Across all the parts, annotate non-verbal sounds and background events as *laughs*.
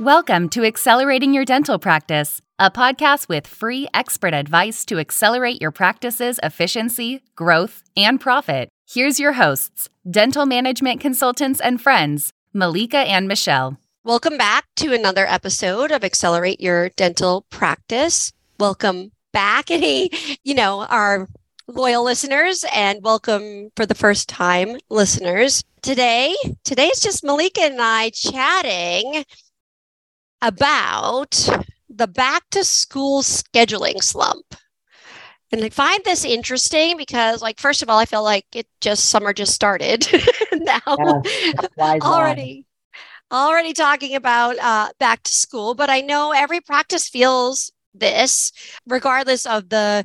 Welcome to Accelerating Your Dental Practice, a podcast with free expert advice to accelerate your practice's efficiency, growth, and profit. Here's your hosts, dental management consultants and friends, Malika and Michelle. Welcome back to another episode of Accelerate Your Dental Practice. Welcome back, any, *laughs* you know, our loyal listeners and welcome for the first time listeners. Today, today is just Malika and I chatting about the back to school scheduling slump. And I find this interesting because, like, first of all, I feel like it just summer just started *laughs* now yeah, already. Already talking about uh, back to school, but I know every practice feels this, regardless of the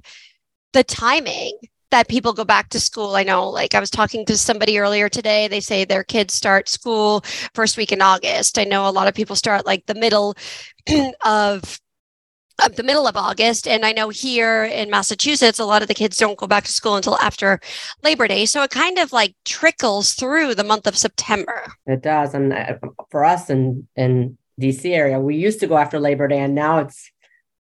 the timing that people go back to school. I know, like I was talking to somebody earlier today, they say their kids start school first week in August. I know a lot of people start like the middle *clears throat* of the middle of August. And I know here in Massachusetts, a lot of the kids don't go back to school until after Labor Day. So it kind of like trickles through the month of September. It does. And uh, for us in, in DC area, we used to go after Labor Day and now it's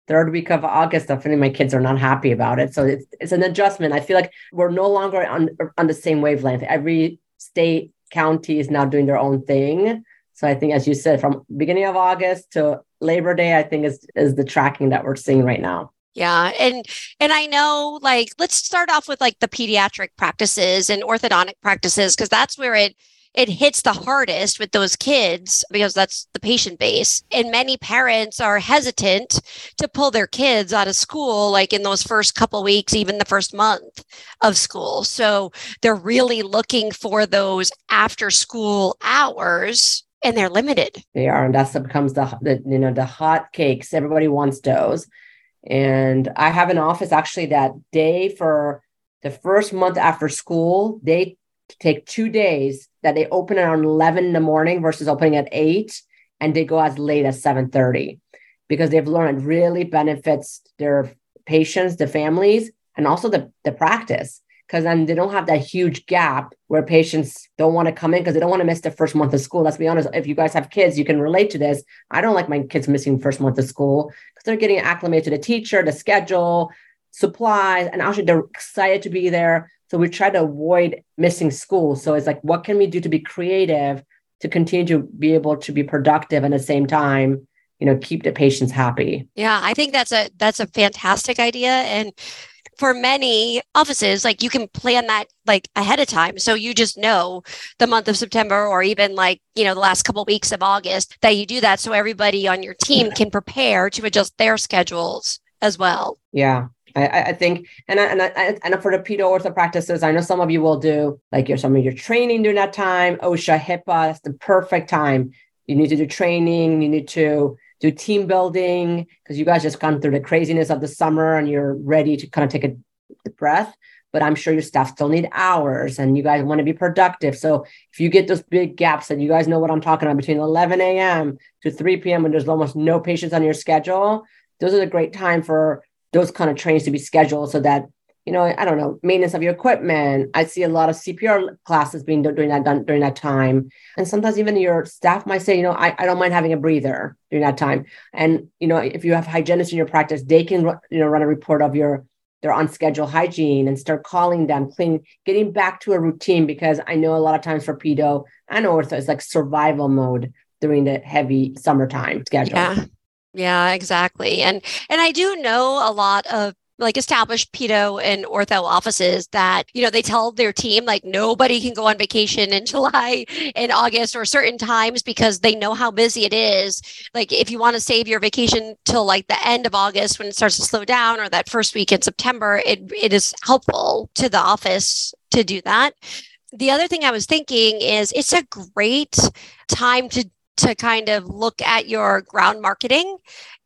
third week of August, definitely my kids are not happy about it. So it's, it's an adjustment. I feel like we're no longer on, on the same wavelength. Every state, county is now doing their own thing. So I think, as you said, from beginning of August to Labor Day, I think is is the tracking that we're seeing right now. Yeah. And and I know like let's start off with like the pediatric practices and orthodontic practices because that's where it it hits the hardest with those kids because that's the patient base. And many parents are hesitant to pull their kids out of school, like in those first couple weeks, even the first month of school. So they're really looking for those after school hours and they're limited. They are. And that becomes the, the you know, the hot cakes. Everybody wants those. And I have an office actually that day for the first month after school, they take two days that they open around 11 in the morning versus opening at 8 and they go as late as 7.30 because they've learned really benefits their patients the families and also the, the practice because then they don't have that huge gap where patients don't want to come in because they don't want to miss the first month of school. Let's be honest, if you guys have kids, you can relate to this. I don't like my kids missing first month of school because they're getting acclimated to the teacher, the schedule, supplies, and actually they're excited to be there. So we try to avoid missing school. So it's like, what can we do to be creative to continue to be able to be productive and at the same time, you know, keep the patients happy? Yeah, I think that's a that's a fantastic idea. And for many offices, like you can plan that like ahead of time. So you just know the month of September or even like, you know, the last couple of weeks of August that you do that so everybody on your team can prepare to adjust their schedules as well. Yeah. I, I think, and I, and I, and for the pedo ortho practices, I know some of you will do like your some of your training during that time. OSHA, HIPAA, that's the perfect time. You need to do training. You need to do team building because you guys just gone through the craziness of the summer and you're ready to kind of take a breath. But I'm sure your staff still need hours and you guys want to be productive. So if you get those big gaps and you guys know what I'm talking about between 11 a.m. to 3 p.m. when there's almost no patients on your schedule, those are the great time for those kind of trainings to be scheduled so that you know i don't know maintenance of your equipment. I see a lot of cpr classes being done during that done during that time. And sometimes even your staff might say you know I, I don't mind having a breather during that time. And you know if you have hygienists in your practice they can you know run a report of your their on schedule hygiene and start calling them clean getting back to a routine because i know a lot of times for pedo and ortho it's like survival mode during the heavy summertime schedule. Yeah yeah, exactly. And and I do know a lot of like established pedo and ortho offices that you know they tell their team like nobody can go on vacation in *laughs* july and august or certain times because they know how busy it is like if you want to save your vacation till like the end of august when it starts to slow down or that first week in september it, it is helpful to the office to do that the other thing i was thinking is it's a great time to to kind of look at your ground marketing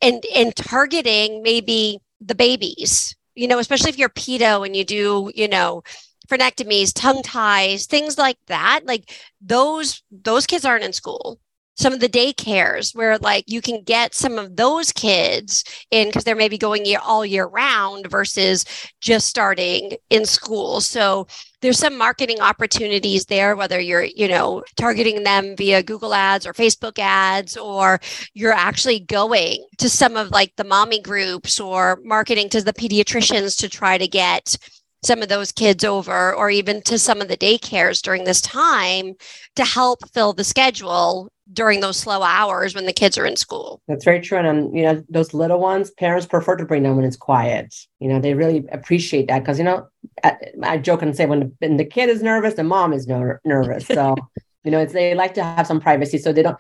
and and targeting maybe the babies you know especially if you're pedo and you do you know frenectomies tongue ties things like that. Like those those kids aren't in school some of the daycares where like you can get some of those kids in because they're maybe going year, all year round versus just starting in school. So there's some marketing opportunities there whether you're you know targeting them via google ads or facebook ads or you're actually going to some of like the mommy groups or marketing to the pediatricians to try to get some of those kids over or even to some of the daycares during this time to help fill the schedule during those slow hours when the kids are in school. That's very true. And, um, you know, those little ones, parents prefer to bring them when it's quiet. You know, they really appreciate that because, you know, I, I, joke and say when the, when the kid is nervous, the mom is ner- nervous. So, you know, it's, they like to have some privacy. So they don't,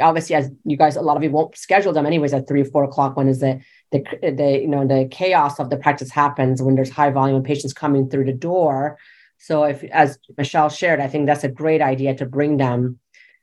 obviously, as you guys, a lot of you won't schedule them anyways at three or four o'clock when is the, the, the, you know, the chaos of the practice happens when there's high volume of patients coming through the door. So if, as Michelle shared, I think that's a great idea to bring them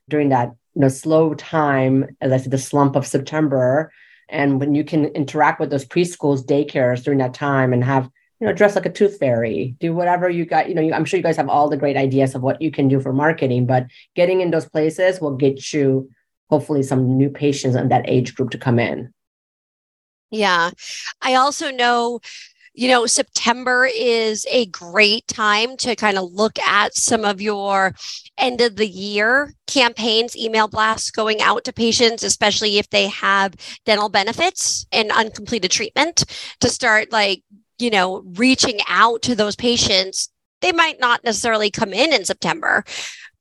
during that you know slow time as i said the slump of september and when you can interact with those preschools daycares during that time and have you know dress like a tooth fairy do whatever you got you know you, i'm sure you guys have all the great ideas of what you can do for marketing but getting in those places will get you hopefully some new patients in that age group to come in. Yeah. I also know you know, September is a great time to kind of look at some of your end of the year campaigns, email blasts going out to patients, especially if they have dental benefits and uncompleted treatment, to start like, you know, reaching out to those patients. They might not necessarily come in in September,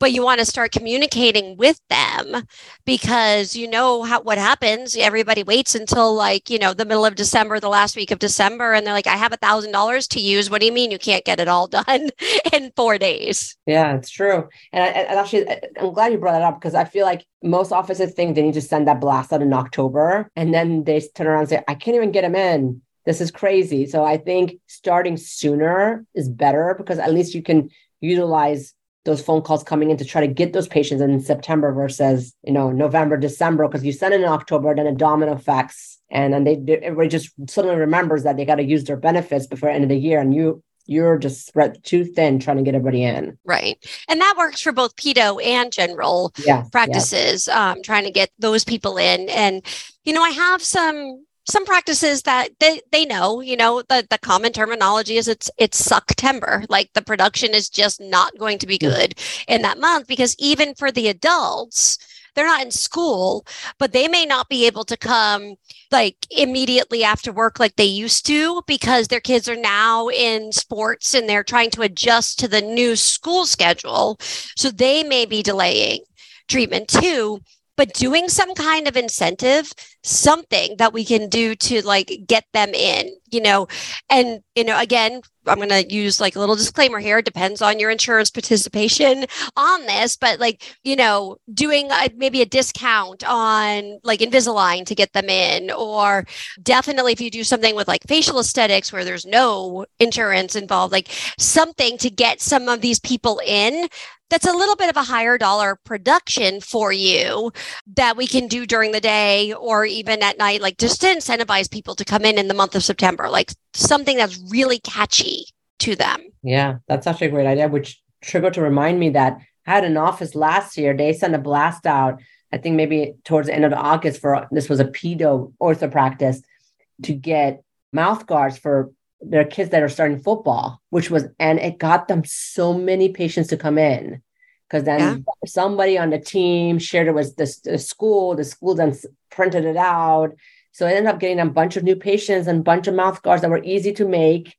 but you want to start communicating with them because you know how what happens. Everybody waits until like you know the middle of december the last week of december and they're like i have a thousand dollars to use. What do you mean you can't get it all *laughs* done in four days? Yeah it's true. And, I, and actually i'm glad you brought that up because i feel like most offices think they need to send that blast out in october and then they turn around and say i can't even get them in this is crazy so i think starting sooner is better because at least you can utilize those phone calls coming in to try to get those patients in September versus you know November, December, because you send it in October, then a domino effects, and then they everybody just suddenly remembers that they got to use their benefits before the end of the year, and you you're just spread too thin trying to get everybody in. Right. And that works for both pedo and general yeah, practices, yeah. Um, trying to get those people in. And, you know, I have some some practices that they, they know, you know, the, the common terminology is it's it's September. Like the production is just not going to be good in that month because even for the adults, they're not in school, but they may not be able to come like immediately after work like they used to because their kids are now in sports and they're trying to adjust to the new school schedule. So they may be delaying treatment too but doing some kind of incentive something that we can do to like get them in you know? And you know again i'm going to use like a little disclaimer here. It depends on your insurance participation on this but like you know doing a, maybe a discount on like invisalign to get them in or definitely if you do something with like facial aesthetics where there's no insurance involved like something to get some of these people in that's a little bit of a higher dollar production for you that we can do during the day or even at night, like just to incentivize people to come in in the month of September, like something that's really catchy to them. Yeah, that's actually a great idea, which triggered to remind me that I had an office last year. They sent a blast out, I think maybe towards the end of August for this was a pedo ortho practice to get mouth guards for their kids that are starting football, which was, and it got them so many patients to come in because then yeah. somebody on the team shared it with the, the, school. The school then printed it out. So I ended up getting a bunch of new patients and a bunch of mouth guards that were easy to make.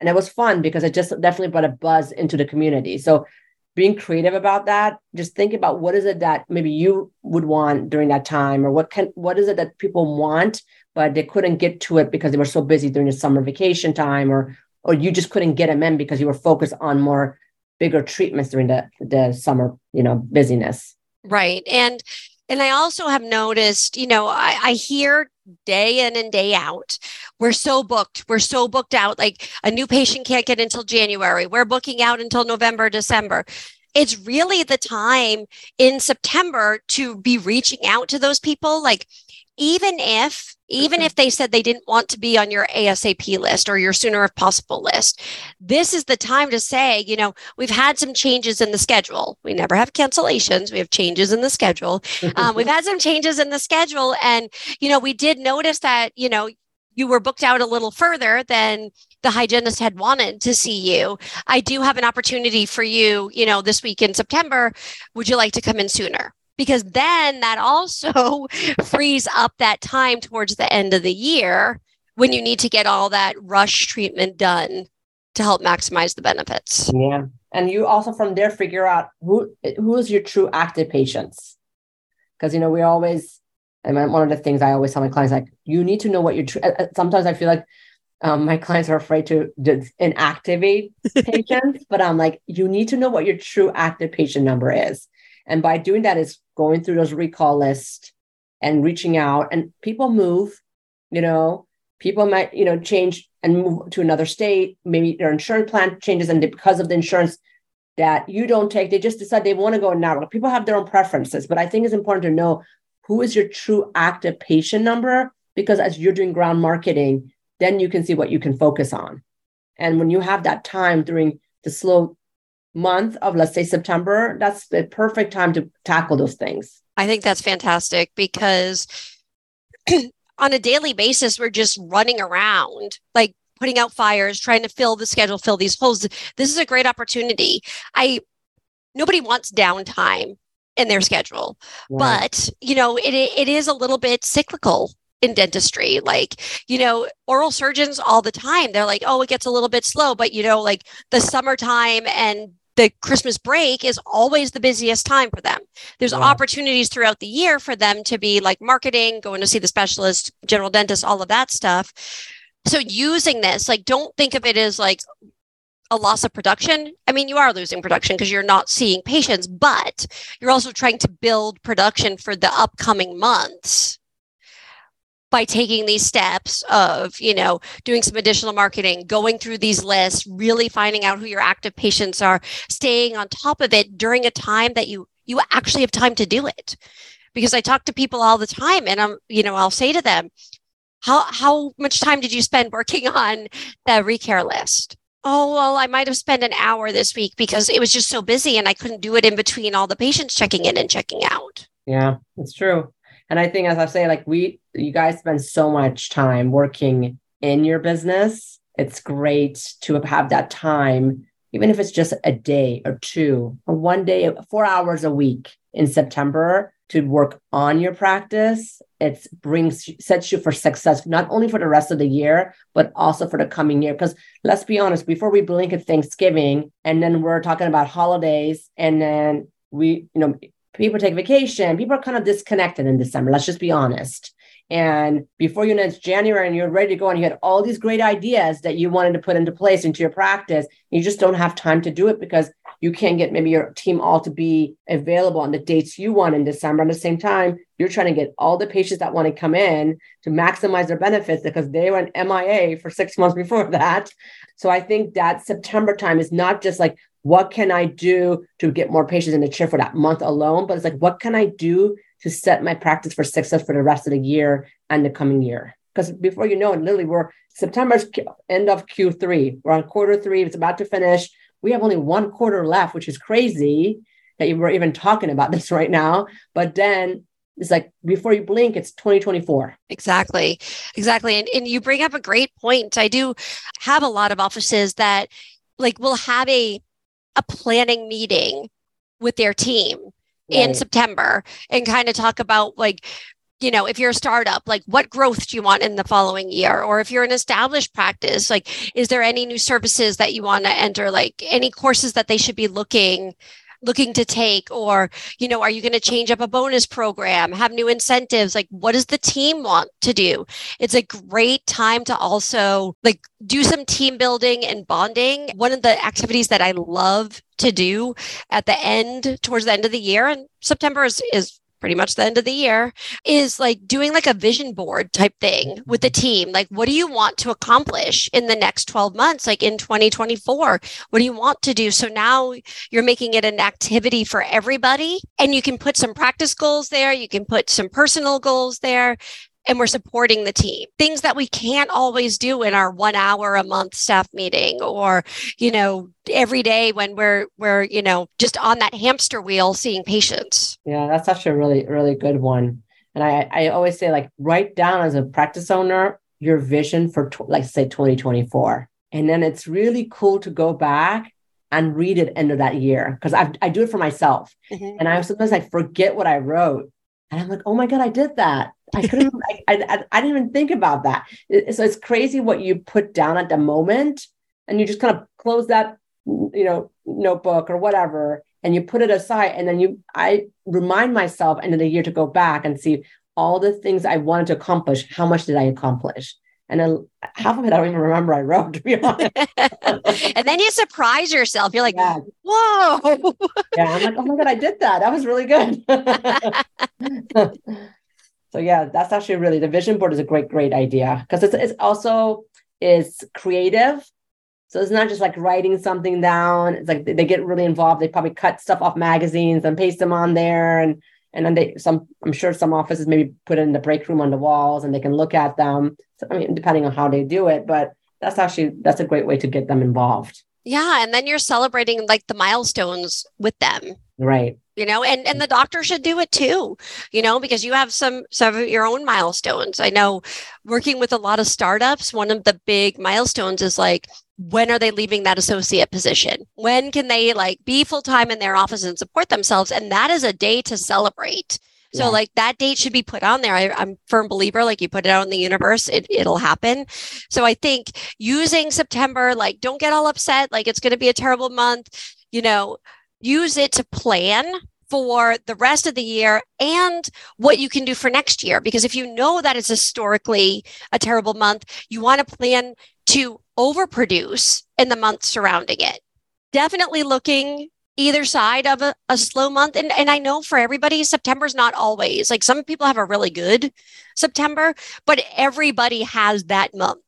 And it was fun because it just definitely brought a buzz into the community. So being creative about that, just think about what is it that maybe you would want during that time, or what can what is it that people want, but they couldn't get to it because they were so busy during the summer vacation time, or or you just couldn't get them in because you were focused on more bigger treatments during the the summer you know busyness. Right. And and i also have noticed you know I, I hear day in and day out we're so booked we're so booked out. Like a new patient can't get until january. We're booking out until november december. It's really the time in september to be reaching out to those people. Like even if even if they said they didn't want to be on your ASAP list or your sooner if possible list. This is the time to say, you know, we've had some changes in the schedule. We never have cancellations, we have changes in the schedule. Um, we've had some changes in the schedule. And, you know, we did notice that, you know, you were booked out a little further than the hygienist had wanted to see you. I do have an opportunity for you, you know, this week in September. Would you like to come in sooner? Because then that also *laughs* frees up that time towards the end of the year when you need to get all that rush treatment done to help maximize the benefits. Yeah. And you also from there figure out who who is your true active patients. Because you know, we always and one of the things I always tell my clients, like, you need to know what you're. Sometimes I feel like um, my *laughs* clients are afraid to inactivate *laughs* patients, but I'm like, you need to know what your true active patient number is, and by doing that is going through those recall lists and reaching out. And people move, you know, people might you know change and move to another state. Maybe their insurance plan changes, and because of the insurance that you don't take, they just decide they want to go now. People have their own preferences, but I think it's important to know who is your true active patient number because as you're doing ground marketing then you can see what you can focus on and when you have that time during the slow month of let's say september that's the perfect time to tackle those things i think that's fantastic because *clears throat* on a daily basis we're just running around like putting out fires trying to fill the schedule fill these holes this is a great opportunity i nobody wants downtime in their schedule. Right. But, you know, it it is a little bit cyclical in dentistry. Like, you know, oral surgeons all the time, they're like, oh, it gets a little bit slow. But, you know, like the summertime and the Christmas break is always the busiest time for them. There's yeah. opportunities throughout the year for them to be like marketing, going to see the specialist, general dentist, all of that stuff. So using this, like, don't think of it as like, a loss of production. I mean, you are losing production because you're not seeing patients, but you're also trying to build production for the upcoming months by taking these steps of, you know, doing some additional marketing, going through these lists, really finding out who your active patients are, staying on top of it during a time that you you actually have time to do it. Because I talk to people all the time and I'm, you know, I'll say to them, how how much time did you spend working on the recare list? oh well i might have spent an hour this week because it was just so busy and i couldn't do it in between all the patients checking in and checking out yeah that's true and i think as i say like we you guys spend so much time working in your business. It's great to have that time even if it's just a day or two or one day four hours a week in september to work on your practice. It brings sets you for success not only for the rest of the year but also for the coming year. Because let's be honest before we blink at thanksgiving and then we're talking about holidays and then we you know people take vacation. People are kind of disconnected in december let's just be honest and before you know it's January and you're ready to go and you had all these great ideas that you wanted to put into place into your practice, you just don't have time to do it because you can't get maybe your team all to be available on the dates you want in December. At the same time, you're trying to get all the patients that want to come in to maximize their benefits because they went MIA for six months before *laughs* that. So I think that September time is not just like, what can I do to get more patients in the chair for that month alone? But it's like, what can I do to set my practice for success for the rest of the year and the coming year. Because before you know it, literally we're September's end of Q3. We're on quarter three. It's about to finish. We have only one quarter left, which is crazy that you were even talking about *laughs* this right now. But then it's like before you blink, it's 2024. Exactly. Exactly. And, and you bring up a great point. I do have a lot of offices that like will have a a planning meeting with their team right. in September and kind of talk about like you know, if you're a startup, like what growth do you want in the following year? Or if you're an established practice, like is there any new services that you want to enter? Like any courses that they should be looking looking to take or you know are you going to change up a bonus program? Have new incentives? Like what does the team want to do? It's a great time to also like do some team building and bonding. One of the activities that i love to do at the end towards the end of the year and september is, is pretty much the end of the year is like doing like a vision board type thing with the mm-hmm. team. Like what do you want to accomplish in the next 12 months like in 2024 what do you want to do? So now you're making it an activity for everybody and you can put some practice goals there you can put some personal goals there and we're supporting the team. Things that we can't always do in our 1 hour a month staff meeting or, you know, every day when we're we're, you know, just on that hamster wheel seeing patients. Yeah, that's such a really really good one. And I I always say like write down as a practice owner your vision for like say 2024. And then it's really cool to go back and read it end of that year because I, I do it for myself. Mm-hmm. And I sometimes I forget what I wrote. And I'm like, oh my God, I did that. I couldn't, I, I, I, didn't even think about that. so it's crazy what you put down at the moment and you just kind of close that, you know, notebook or whatever, and you put it aside. And then you, I remind myself end of the year to go back and see all the things I wanted to accomplish. How much did I accomplish? And then half of it I don't even remember I wrote, *laughs* to be honest. *laughs* and then you surprise yourself. You're like, yeah. whoa. yeah, I'm like, oh my God, I did that. That was really good. *laughs* so yeah, that's actually really the vision board is a great, great idea because it's it's also is creative. So it's not just like writing something down. It's like they get really involved. They probably cut stuff off magazines and paste them on there and and then they some i'm sure some offices maybe put it in the break room on the walls and they can look at them so, i mean depending on how they do it but that's actually that's a great way to get them involved yeah and then you're celebrating like the milestones with them right you know and and the doctor should do it too you know because you have some some of your own milestones i know working with a lot of startups one of the big milestones is like when are they leaving that associate position? When can they like be full time in their office and support themselves? And that is a day to celebrate. So yeah. like that date should be put on there. I, am firm believer, like you put it out in the universe, it, it'll happen. So I think using September, like don't get all upset, like it's going to be a terrible month, you know, use it to plan for the rest of the year and what you can do for next year. Because if you know that it's historically a terrible month, you want to plan to overproduce in the months surrounding it. Definitely looking either side of a, a slow month. And, and I know for everybody, September's not always like some people have a really good September, but everybody has that month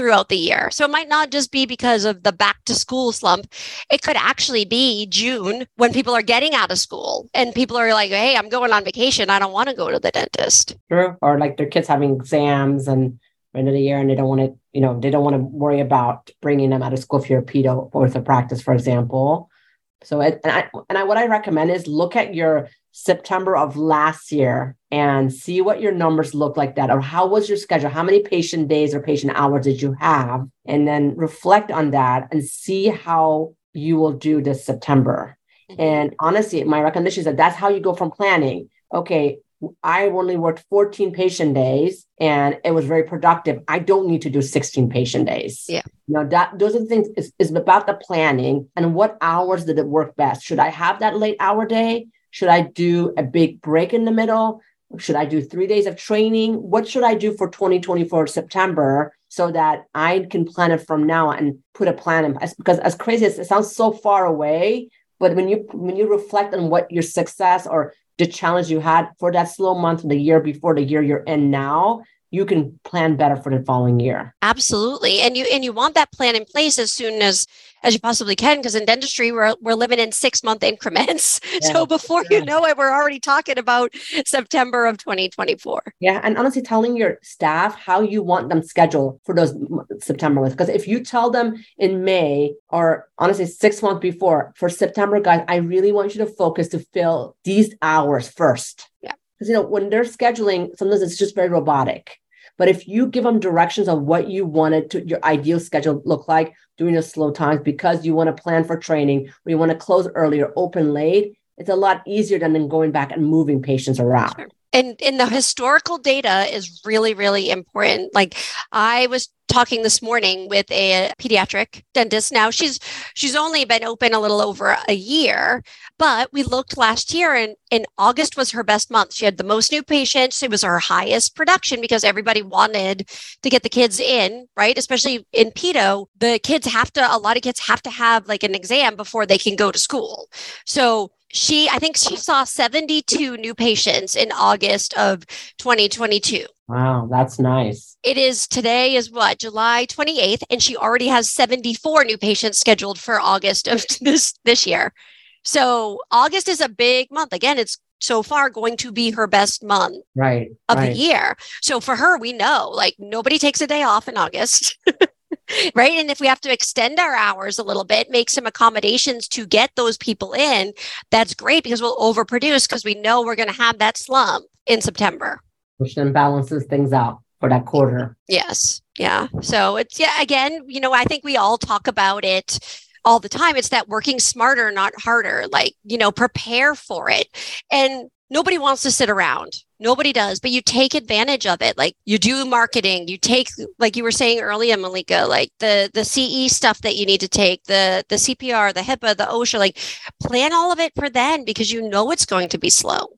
throughout the year. So it might not just be because of the back to school slump. It could actually be June when people are getting out of school and people are like, hey, I'm going on vacation. I don't want to go to the dentist. True. Or like their kids having exams and end of the year and they don't want to, you know, they don't want to worry about bringing them out of school you're a pedo ortho practice, for example. So, it, and I, and I, what I recommend is look at your September of last year and see what your numbers look like that, or how was your schedule? How many patient days or patient hours did you have? And then reflect on that and see how you will do this September. Mm-hmm. And honestly, my recommendation is that that's how you go from planning. Okay, I only worked 14 patient days and it was very productive. I don't need to do 16 patient days. Yeah. You know, that those are the things is, is about the planning and what hours did it work best? Should I have that late hour day? Should I do a big break in the middle? Should I do three days of training? What should I do for 2024 September so that I can plan it from now and put a plan in place? Because as crazy as it sounds so far away, but when you when you reflect on what your success or the challenge you had for that slow month the year before the year you're in now you can plan better for the following year. Absolutely. And you and you want that plan in place as soon as as you possibly can because in dentistry we're, we're living in six month increments. *laughs* Yeah. so before yeah. you know it we're already talking about september of 2024 yeah and honestly telling your staff how you want them scheduled for those september months because if you tell them in may or honestly six months before for september guys i really want you to focus to fill these hours first. Yeah because you know when they're scheduling sometimes it's just very robotic but if you give them directions on what you wanted to your ideal schedule look like during the slow times because you want to plan for training or you want to close early or open late, it's a lot easier than, than going back and moving patients around. Sure and and the historical data is really really important. Like i was talking this morning with a pediatric dentist. Now she's she's only been open a little over a year but we looked last year and in august was her best month. She had the most new patients. It was her highest production because everybody wanted to get the kids in right? Especially in pedo the kids have to a lot of kids have to have like an exam before they can go to school. So she i think she saw 72 new patients in august of 2022 wow that's nice it is today is what july 28th and she already has 74 new patients scheduled for august of *laughs* this this year so august is a big month again it's so far going to be her best month right of right. the year. So for her, we know like nobody takes a day off in August. *laughs* *laughs* right. And if we have to extend our hours a little bit, make some accommodations to get those people in, that's great because we'll overproduce because we know we're going to have that slump in September. Which then balances things out for that quarter. Yes. Yeah. So it's, yeah, again, you know, I think we all talk about it all the time. It's that working smarter, not harder. Like, you know, prepare for it. And nobody wants to sit around. Nobody does, but you take advantage of it. Like you do marketing, you take, like you were saying earlier, Malika, like the the CE stuff that you need to take, the the CPR, the HIPAA, the OSHA, like plan all of it for then because you know it's going to be slow.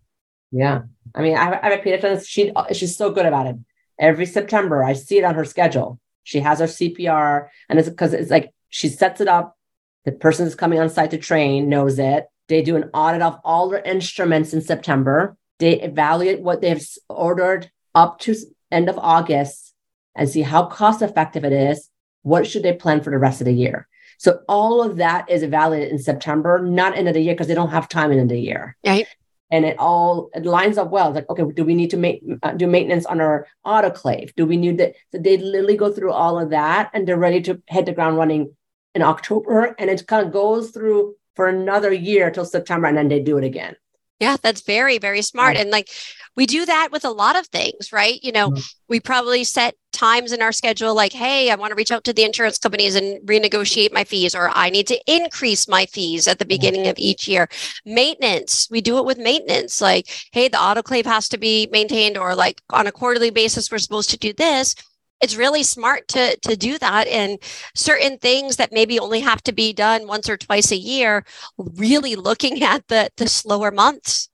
Yeah, I mean, I I have a pediatrician. She she's so good about it. Every September, I see it on her schedule. She has her CPR, and it's because it's like she sets it up the person that's coming on site to train knows it. They do an audit of all their instruments in September. They evaluate what they've ordered up to end of August and see how cost effective it is. What should they plan for the rest of the year? So all of that is evaluated in September, not end of the year because they don't have time in the year. Right. And it all it lines up well. It's like, okay, do we need to make uh, do maintenance on our autoclave? Do we need that? So they literally go through all of that, and they're ready to hit the ground running in October and it kind of goes through for another year till September and then they do it again. Yeah, that's very, very smart. And like we do that with a lot of things, right? You know, mm-hmm. we probably set times in our schedule like, hey, I want to reach out to the insurance companies and renegotiate my fees, or I need to increase my fees at the beginning of each year. Maintenance, we do it with maintenance, like, hey, the autoclave has to be maintained, or like on a quarterly basis, we're supposed to do this it's really smart to to do that. And certain things that maybe only have to be done once or twice a year really looking at the the slower months.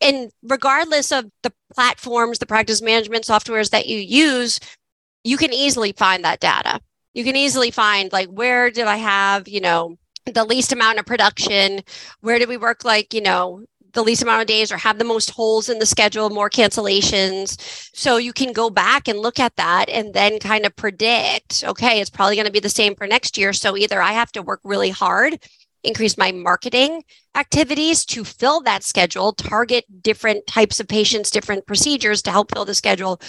And regardless of the platforms the practice management softwares that you use you can easily find that data. You can easily find like where did i have you know the least amount of production? Where did we work like you know the least amount of days or have the most holes in the schedule, more cancellations. So you can go back and look at that and then kind of predict, okay, it's probably going to be the same for next year. So either I have to work really hard, increase my marketing activities to fill that schedule, target different types of patients, different procedures to help fill the schedule,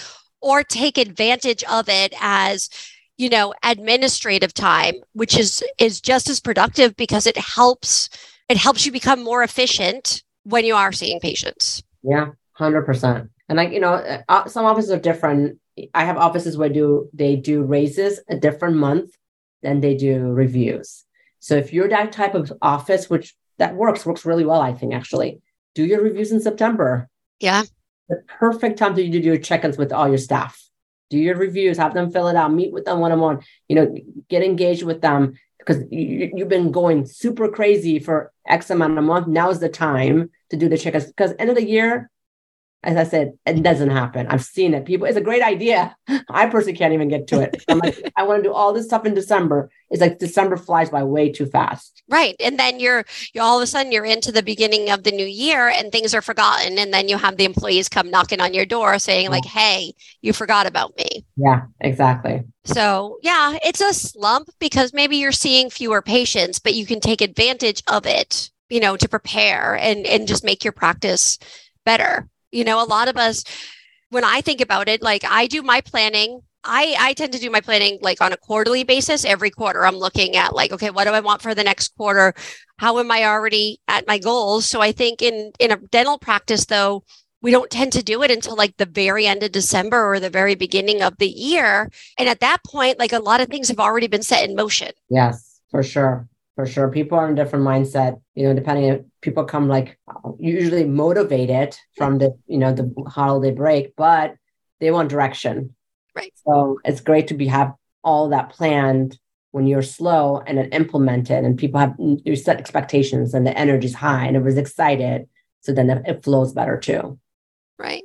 or take advantage of it as you know administrative time which is is just as productive because it helps it helps you become more efficient when you are seeing patients. Yeah, 100%. And like, you know, uh, some offices are different. I have offices where do they do raises a different month than they do reviews. So if you're that type of office, which that works, works really well, I think actually, do your reviews in September. Yeah. The perfect time to you to do your check-ins with all your staff. Do your reviews, have them fill it out, meet with them one-on-one, you know, get engaged with them because you, you've been going super crazy for X amount of month. Now is the time to do the check-ins because end of the year, as I said, it doesn't happen. I've seen it. People, it's a great idea. *laughs* I personally can't even get to it. I'm like, *laughs* I want to do all this stuff in December. It's like December flies by way too fast. Right. And then you're you all of a sudden you're into the beginning of the new year and things are forgotten. And then you have the employees come knocking on your door saying, like, hey, you forgot about me. Yeah, exactly. So yeah, it's a slump because maybe you're seeing fewer patients, but you can take advantage of it, you know, to prepare and and just make your practice better. You know, a lot of us, when I think about it, like I do my planning. I, I tend to do my planning like on a quarterly basis. Every quarter, I'm looking at like, okay, what do I want for the next quarter? How am I already at my goals? So I think in in a dental practice, though, we don't tend to do it until like the very end of December or the very beginning of the year. And at that point, like a lot of things have already been set in motion. Yes, for sure for sure. People are in different mindset, you know, depending if people come like usually motivated from the, you know, the holiday break, but they want direction. Right. So it's great to be have all that planned when you're slow and then implemented and people have you set expectations and the energy's high and everyone's excited. So then it flows better too. Right.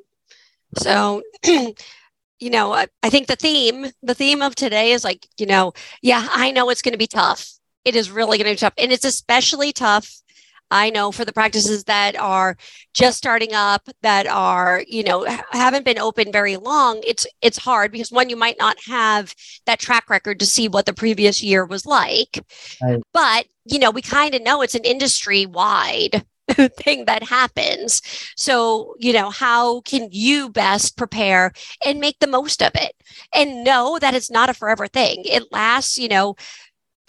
So *clears throat* you know, I think the theme, the theme of today is like, you know, yeah, I know it's going to be tough it is really going to be tough. And it's especially tough, I know, for the practices that are just starting up, that are, you know, haven't been open very long. It's it's hard because one, you might not have that track record to see what the previous year was like. Right. But, you know, we kind of know it's an industry wide *laughs* thing that happens. So, you know, how can you best prepare and make the most of it? And know that it's not a forever thing. It lasts, you know,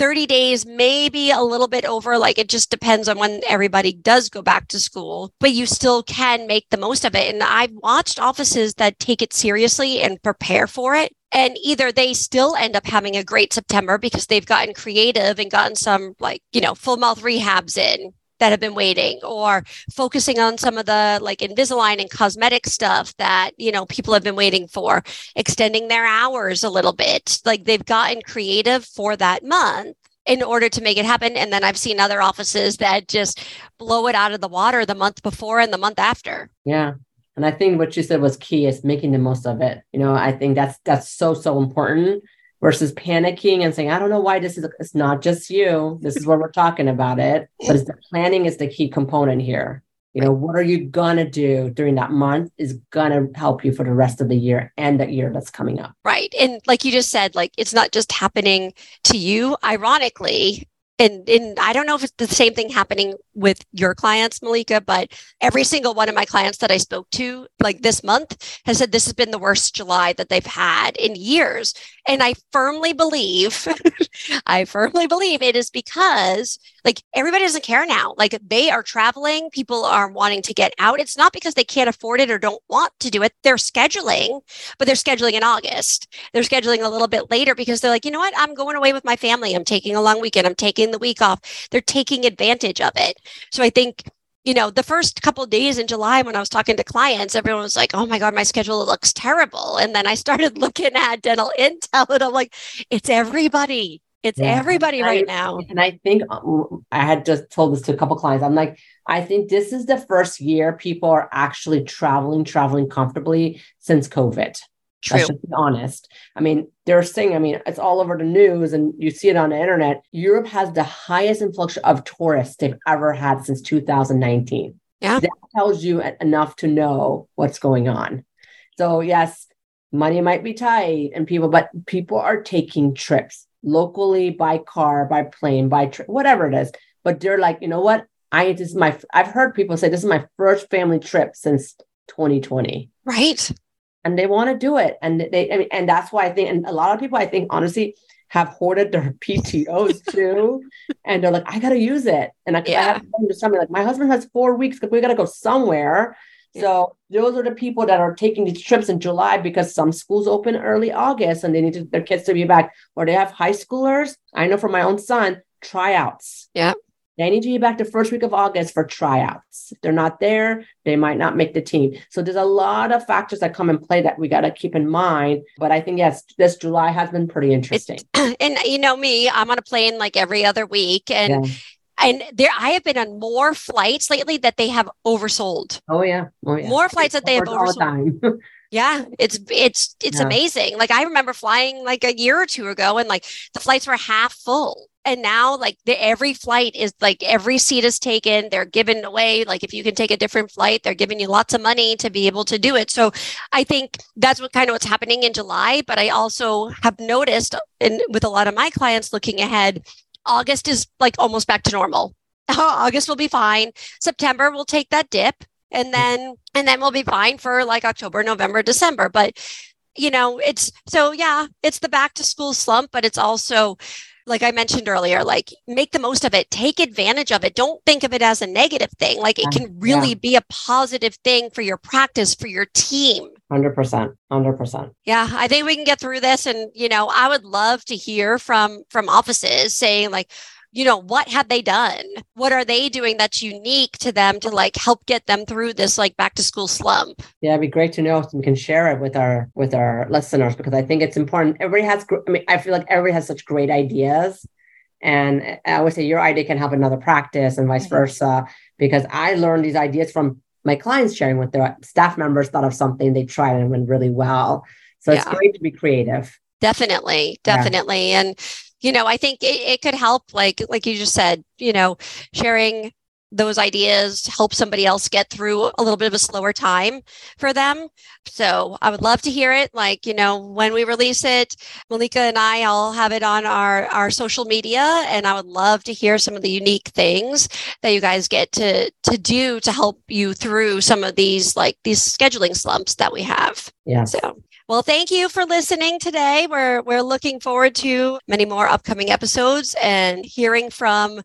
30 days, maybe a little bit over. Like it just depends on when everybody does go back to school, but you still can make the most of it. And I've watched offices that take it seriously and prepare for it. And either they still end up having a great September because they've gotten creative and gotten some like, you know, full mouth rehabs in that have been waiting or focusing on some of the like Invisalign and cosmetic stuff that, you know, people have been waiting for, extending their hours a little bit. Like they've gotten creative for that month in order to make it happen. And then I've seen other offices that just blow it out of the water the month before and the month after. Yeah. And I think what you said was key is making the most of it. You know, I think that's that's so so important versus panicking and saying, I don't know why this is, it's not just you. This is what we're talking about it. But it's the planning is the key component here. You know, what are you going to do during that month is going to help you for the rest of the year and the year that's coming up. Right. And like you just said, like it's not just happening to you. Ironically, and and I don't know if it's the same thing happening with your clients, Malika, but every single one of my clients that I spoke to like this month has said this has been the worst July that they've had in years. And I firmly believe, *laughs* I firmly believe it is because like everybody doesn't care now. Like they are traveling, people are wanting to get out. It's not because they can't afford it or don't want to do it. They're scheduling, but they're scheduling in August. They're scheduling a little bit later because they're like, you know what? I'm going away with my family. I'm taking a long weekend. I'm taking the week off. They're taking advantage of it. So I think you know, the first couple days in July when I was talking to clients, everyone was like, "Oh my god, my schedule looks terrible." And then I started *laughs* looking at dental intel, and I'm like, "It's everybody. It's yeah. everybody right I, now." And I think um, I had just told this to a couple clients. I'm like, I think this is the first year people are actually traveling, traveling comfortably since COVID. True. Let's just be honest. I mean, they're saying, I mean, it's all over the news and you see it on the internet. Europe has the highest influx of tourists they've ever had since 2019. Yeah. That tells you enough to know what's going on. So, yes, money might be tight and people, but people are taking trips locally by car, by plane, by tri- whatever it is. But they're like, you know what? I this is my I've heard people say this is my first family trip since 2020. Right and they want to do it. And they, I mean, and that's why I think, and a lot of people, I think, honestly, have hoarded their *laughs* PTOs too. and they're like, I got to use it. And I, yeah. I have to something like my husband has four weeks because we got to go somewhere. Yeah. So those are the people that are taking these trips in July because some schools open early August and they need to, their kids to be back, or they have high schoolers. I know for my own son, tryouts. Yeah. They need to be back the first week of August for tryouts. If they're not there, they might not make the team. So there's a lot of factors that come in play that we got to keep in mind. But I think, yes, this July has been pretty interesting. *clears throat* And you know me, I'm on a plane like every other week. And yeah and there I have been on more flights lately that they have oversold. Oh yeah. Oh yeah. More flights that they have oversold. *laughs* yeah, it's it's it's yeah. amazing. Like I remember flying like a year or two ago and like the flights were half full and now like the, every flight is like every seat is taken they're given away like if you can take a different flight they're giving you lots of money to be able to do it. So i think that's what kind of what's happening in july but i also have noticed and with a lot of my clients looking ahead august is like almost back to normal. *laughs* August will be fine. September will take that dip and mm. then and then we'll be fine for like october november december. But you know it's so yeah it's the back to school slump but it's also like I mentioned earlier, like make the most of it, take advantage of it. Don't think of it as a negative thing. Like it can really yeah. be a positive thing for your practice, for your team. 100%. 100%. Yeah, I think we can get through this and you know, I would love to hear from from offices saying like you know what have they done? What are they doing that's unique to them to like help get them through this like back to school slump? Yeah it'd be great to know if we can share it with our with our listeners because i think it's important. Everybody has i mean i feel like everybody has such great ideas and i always say your idea can help another practice and vice mm-hmm. versa because i learned these ideas from my clients sharing with their staff members thought of something they tried and went really well. So yeah. it's great to be creative. Definitely definitely yeah. and you know i think it, it could help like like you just said you know sharing those ideas help somebody else get through a little bit of a slower time for them. So I would love to hear it. Like, you know, when we release it, Malika and I, I'll have it on our, our social media and I would love to hear some of the unique things that you guys get to, to do to help you through some of these, like these scheduling slumps that we have. Yeah. So well, thank you for listening today. We're we're looking forward to many more upcoming episodes and hearing from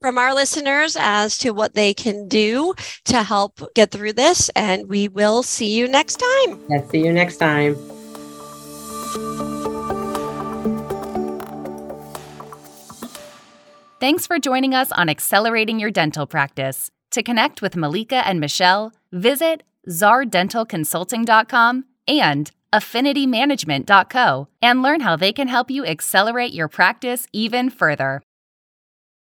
from our listeners as to what they can do to help get through this. And we will see you next time. Let's see you next time. Thanks for joining us on Accelerating Your Dental Practice. To connect with Malika and Michelle, visit zardentalconsulting.com and affinitymanagement.co and learn how they can help you accelerate your practice even further.